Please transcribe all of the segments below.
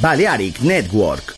Balearic Network.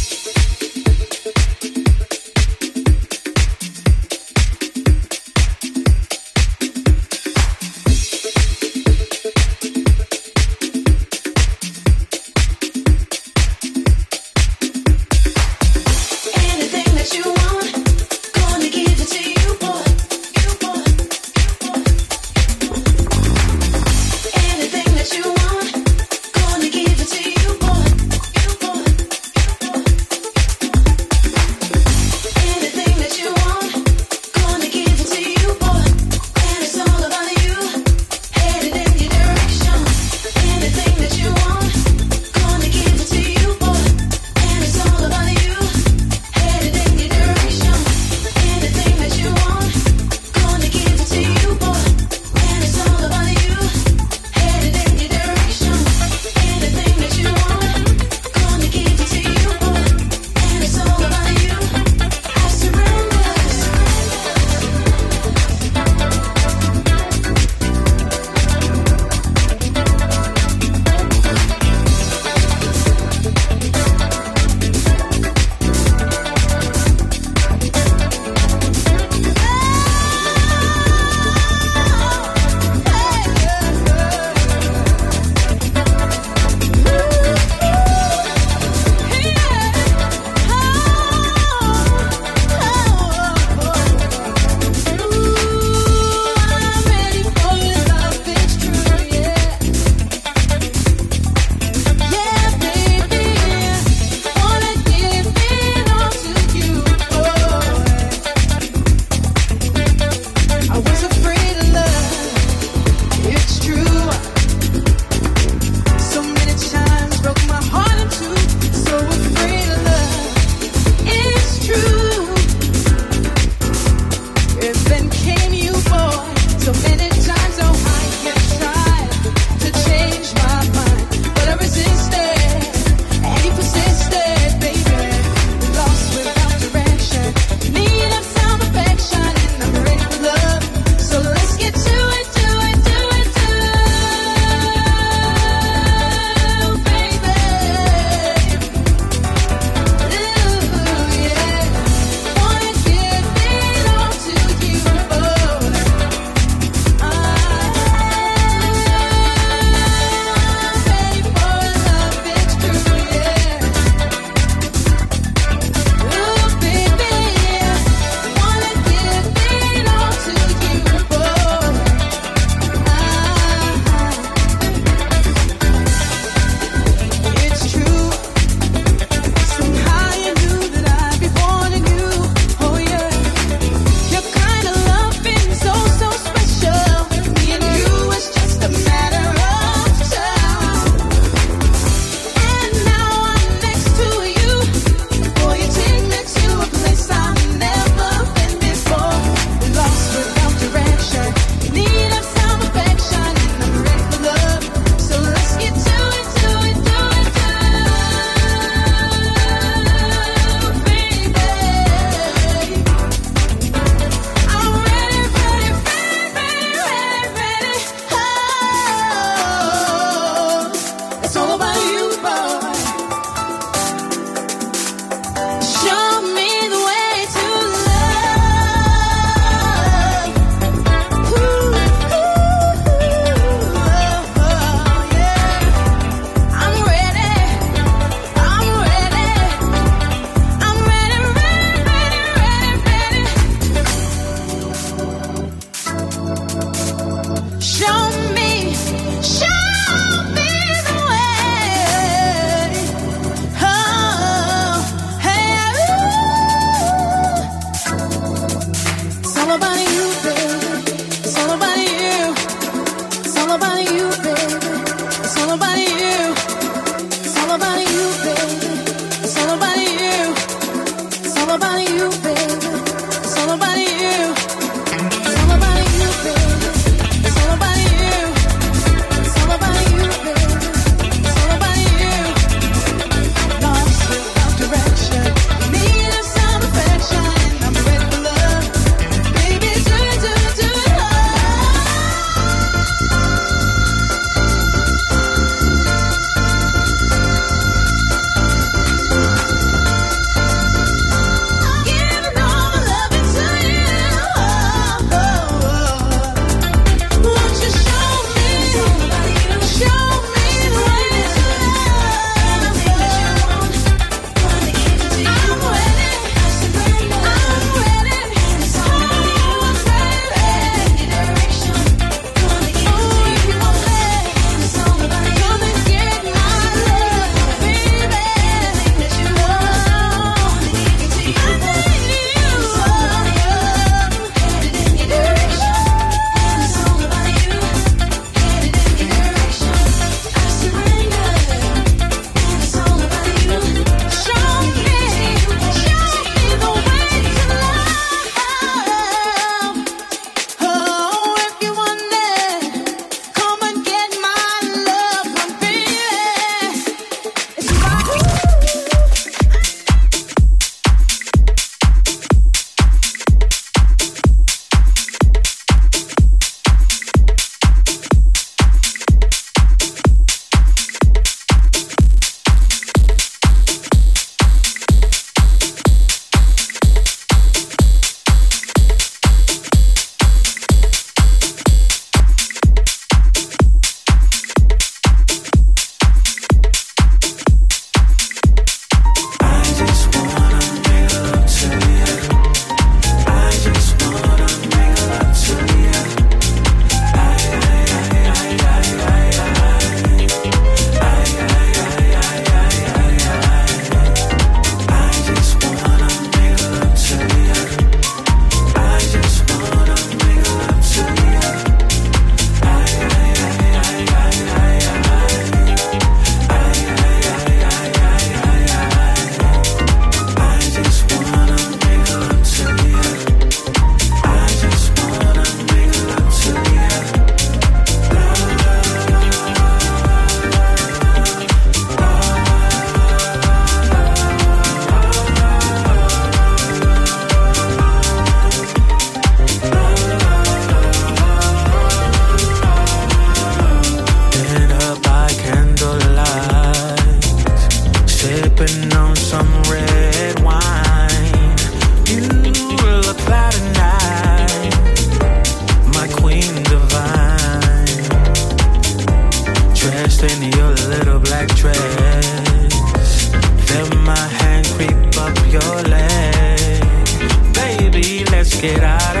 querer.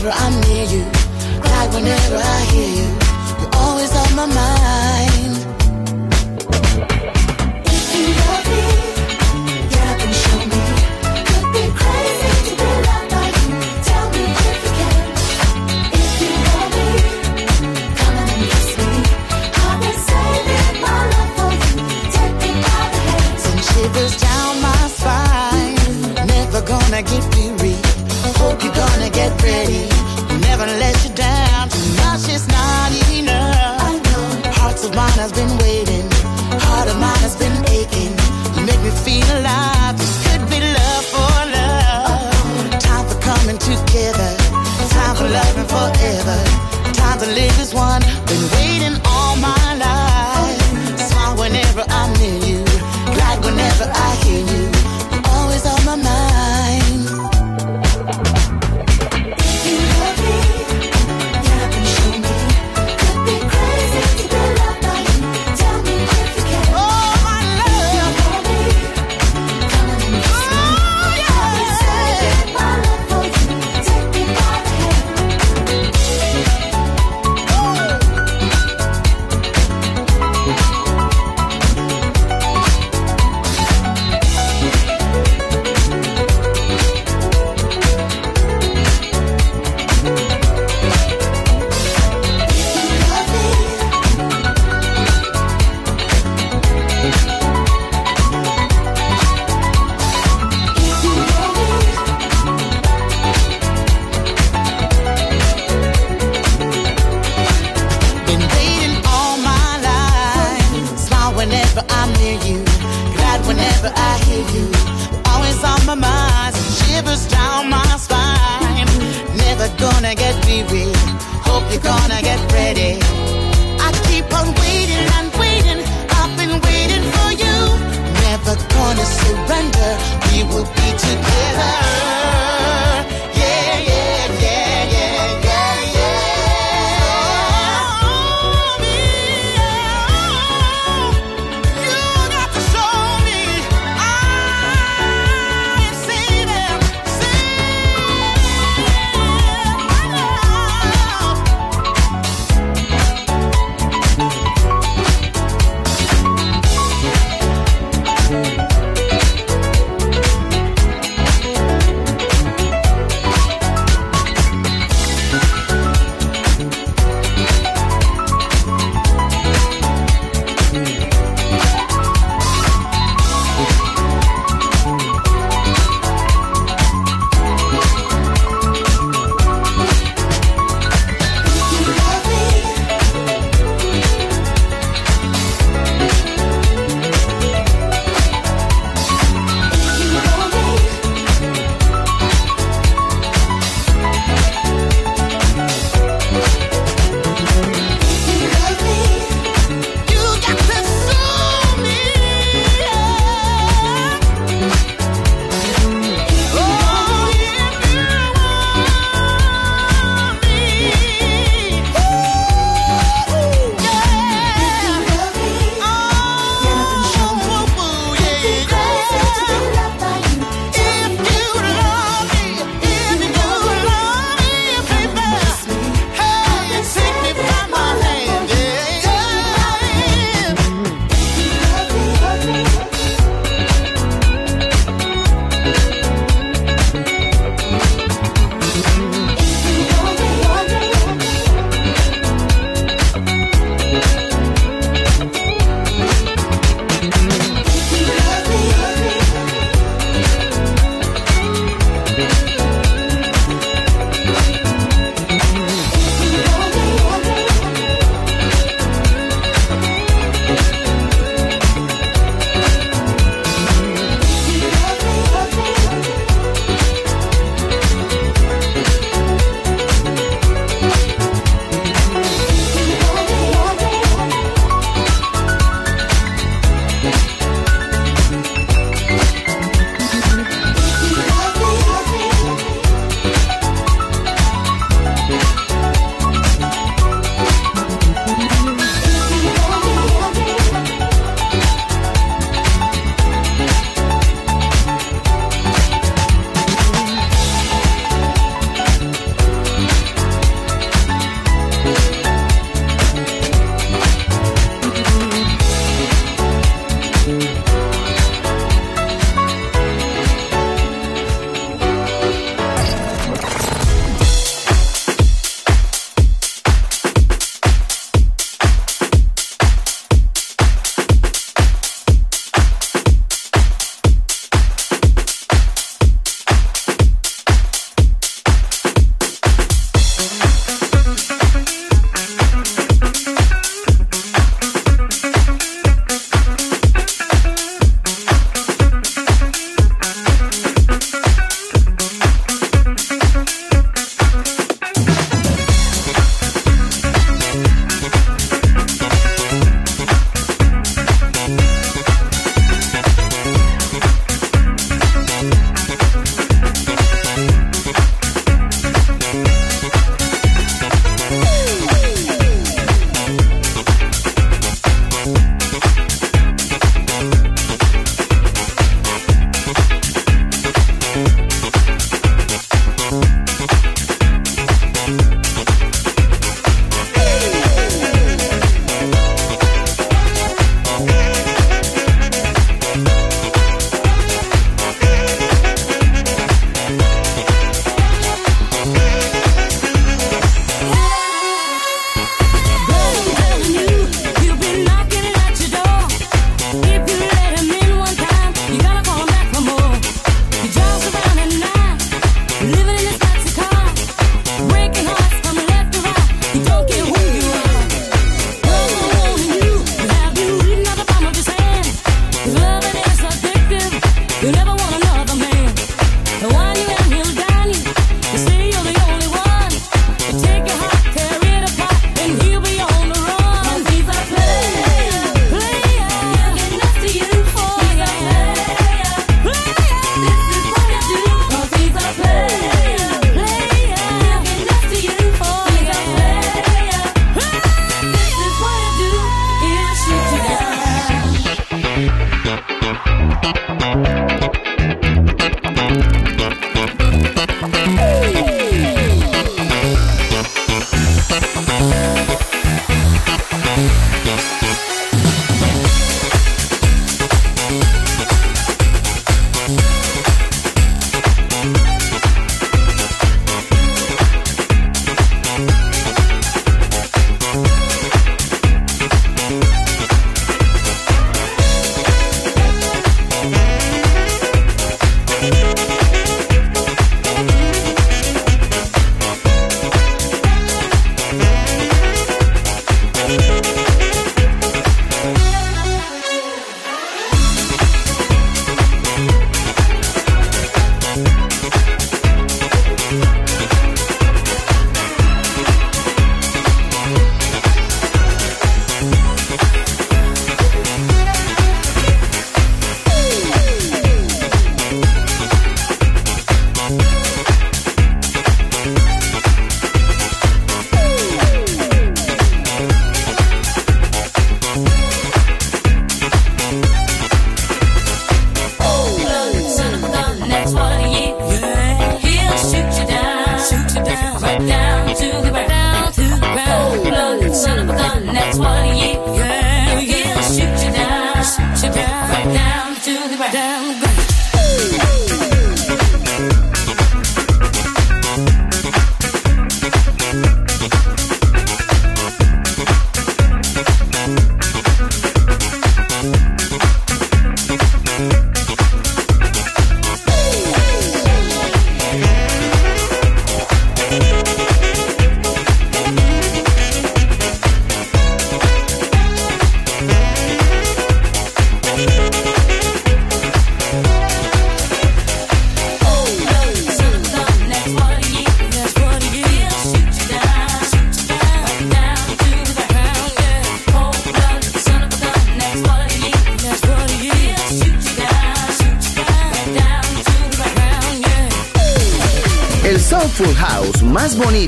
whenever I'm near you. Cry whenever I hear you. You're always on my mind. If you love me, get and show me. Could be crazy to be loved by you. Tell me if you can. If you love me, come and kiss me. I've been saving my love for you. Take me by the shivers down my spine. Never gonna you gonna get ready. Never let you down. Tonight's just not enough. I know. Hearts of mine has been waiting whenever I hear you. Always on my mind, shivers down my spine. Never gonna get weary. Hope you're gonna get ready. I keep on waiting and waiting. I've been waiting for you. Never gonna surrender. We will be together.